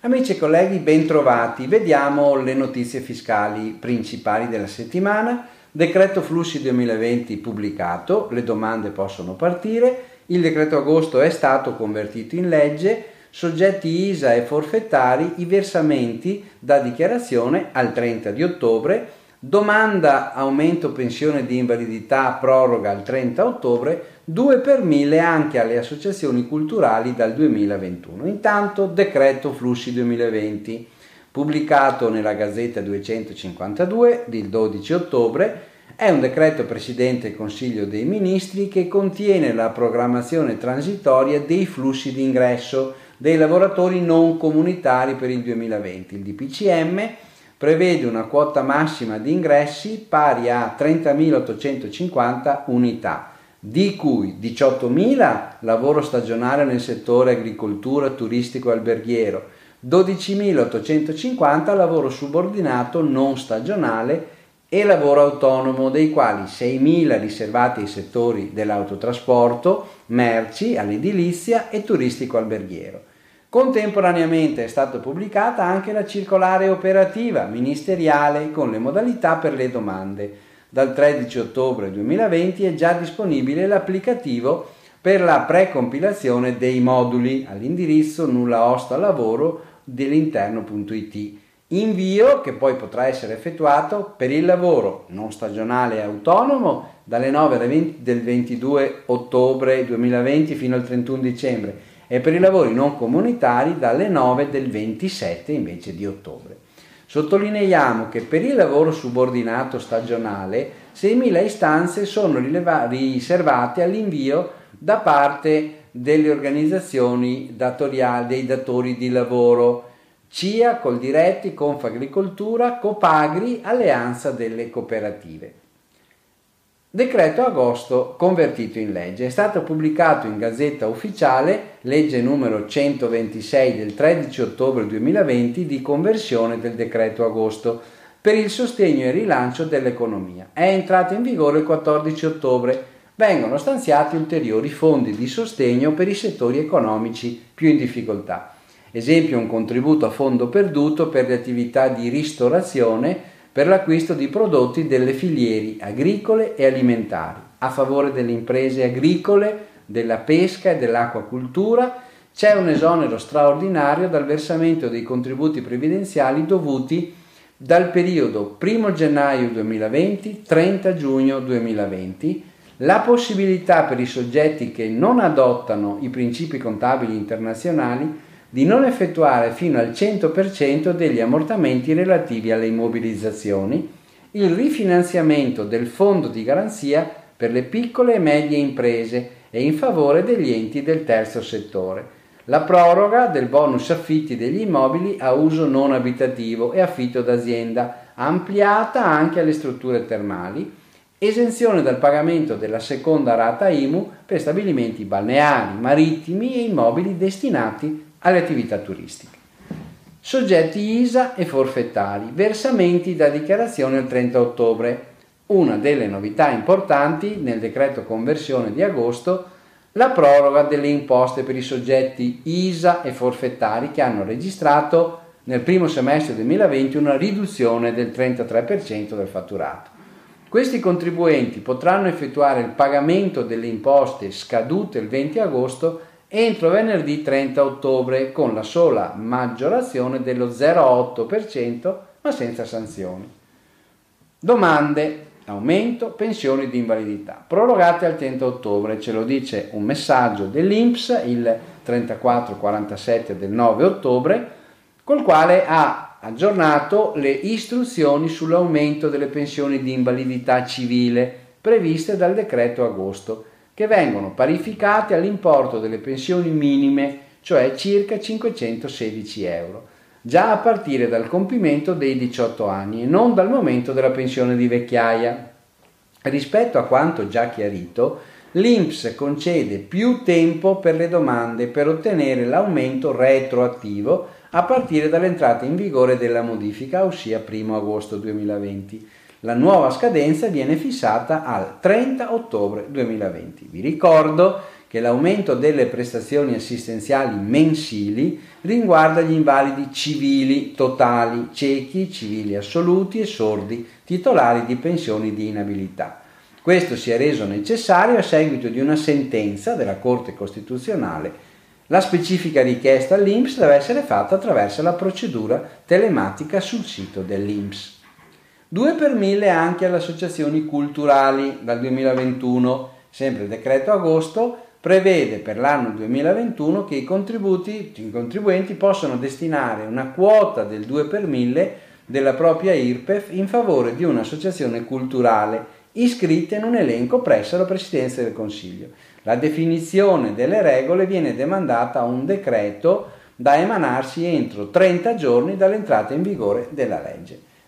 Amici e colleghi, bentrovati. Vediamo le notizie fiscali principali della settimana. Decreto Flussi 2020 pubblicato, le domande possono partire. Il decreto agosto è stato convertito in legge, soggetti ISA e forfettari i versamenti da dichiarazione al 30 di ottobre, domanda aumento pensione di invalidità proroga al 30 ottobre, 2 per 1000 anche alle associazioni culturali dal 2021. Intanto decreto Flussi 2020 pubblicato nella Gazzetta 252 del 12 ottobre, è un decreto Presidente del Consiglio dei Ministri che contiene la programmazione transitoria dei flussi di ingresso dei lavoratori non comunitari per il 2020. Il DPCM prevede una quota massima di ingressi pari a 30.850 unità, di cui 18.000 lavoro stagionale nel settore agricoltura, turistico e alberghiero, 12.850 lavoro subordinato non stagionale e lavoro autonomo, dei quali 6.000 riservati ai settori dell'autotrasporto, merci, all'edilizia e turistico alberghiero. Contemporaneamente è stata pubblicata anche la circolare operativa ministeriale con le modalità per le domande. Dal 13 ottobre 2020 è già disponibile l'applicativo per la precompilazione dei moduli all'indirizzo nulla osta lavoro dell'interno.it. Invio che poi potrà essere effettuato per il lavoro non stagionale e autonomo dalle 9 del 22 ottobre 2020 fino al 31 dicembre e per i lavori non comunitari dalle 9 del 27 invece di ottobre. Sottolineiamo che per il lavoro subordinato stagionale 6.000 istanze sono riservate all'invio da parte delle organizzazioni datoriali, dei datori di lavoro, CIA, Coldiretti, Confagricoltura, Copagri, Alleanza delle Cooperative. Decreto agosto convertito in legge. È stato pubblicato in Gazzetta Ufficiale, legge numero 126 del 13 ottobre 2020 di conversione del decreto agosto per il sostegno e rilancio dell'economia. È entrato in vigore il 14 ottobre vengono stanziati ulteriori fondi di sostegno per i settori economici più in difficoltà. Esempio un contributo a fondo perduto per le attività di ristorazione per l'acquisto di prodotti delle filiere agricole e alimentari, a favore delle imprese agricole, della pesca e dell'acquacultura, c'è un esonero straordinario dal versamento dei contributi previdenziali dovuti dal periodo 1 gennaio 2020-30 giugno 2020 la possibilità per i soggetti che non adottano i principi contabili internazionali di non effettuare fino al 100% degli ammortamenti relativi alle immobilizzazioni, il rifinanziamento del fondo di garanzia per le piccole e medie imprese e in favore degli enti del terzo settore, la proroga del bonus affitti degli immobili a uso non abitativo e affitto d'azienda, ampliata anche alle strutture termali, esenzione dal pagamento della seconda rata IMU per stabilimenti balneari, marittimi e immobili destinati alle attività turistiche. Soggetti ISA e forfettari, versamenti da dichiarazione il 30 ottobre. Una delle novità importanti nel decreto conversione di agosto la proroga delle imposte per i soggetti ISA e forfettari che hanno registrato nel primo semestre 2020 una riduzione del 33% del fatturato. Questi contribuenti potranno effettuare il pagamento delle imposte scadute il 20 agosto entro venerdì 30 ottobre con la sola maggiorazione dello 0,8% ma senza sanzioni. Domande, aumento, pensioni di invalidità, prorogate al 30 ottobre, ce lo dice un messaggio dell'INPS il 3447 del 9 ottobre, col quale ha aggiornato le istruzioni sull'aumento delle pensioni di invalidità civile previste dal decreto agosto, che vengono parificate all'importo delle pensioni minime, cioè circa 516 euro, già a partire dal compimento dei 18 anni e non dal momento della pensione di vecchiaia. Rispetto a quanto già chiarito, l'INPS concede più tempo per le domande per ottenere l'aumento retroattivo a partire dall'entrata in vigore della modifica, ossia 1 agosto 2020. La nuova scadenza viene fissata al 30 ottobre 2020. Vi ricordo che l'aumento delle prestazioni assistenziali mensili riguarda gli invalidi civili totali, ciechi, civili assoluti e sordi, titolari di pensioni di inabilità. Questo si è reso necessario a seguito di una sentenza della Corte Costituzionale. La specifica richiesta all'INPS deve essere fatta attraverso la procedura telematica sul sito dell'INPS. 2 per 1000 anche alle associazioni culturali dal 2021, sempre decreto agosto, prevede per l'anno 2021 che i, i contribuenti possano destinare una quota del 2 per 1000 della propria IRPEF in favore di un'associazione culturale iscritta in un elenco presso la Presidenza del Consiglio. La definizione delle regole viene demandata a un decreto da emanarsi entro 30 giorni dall'entrata in vigore della legge.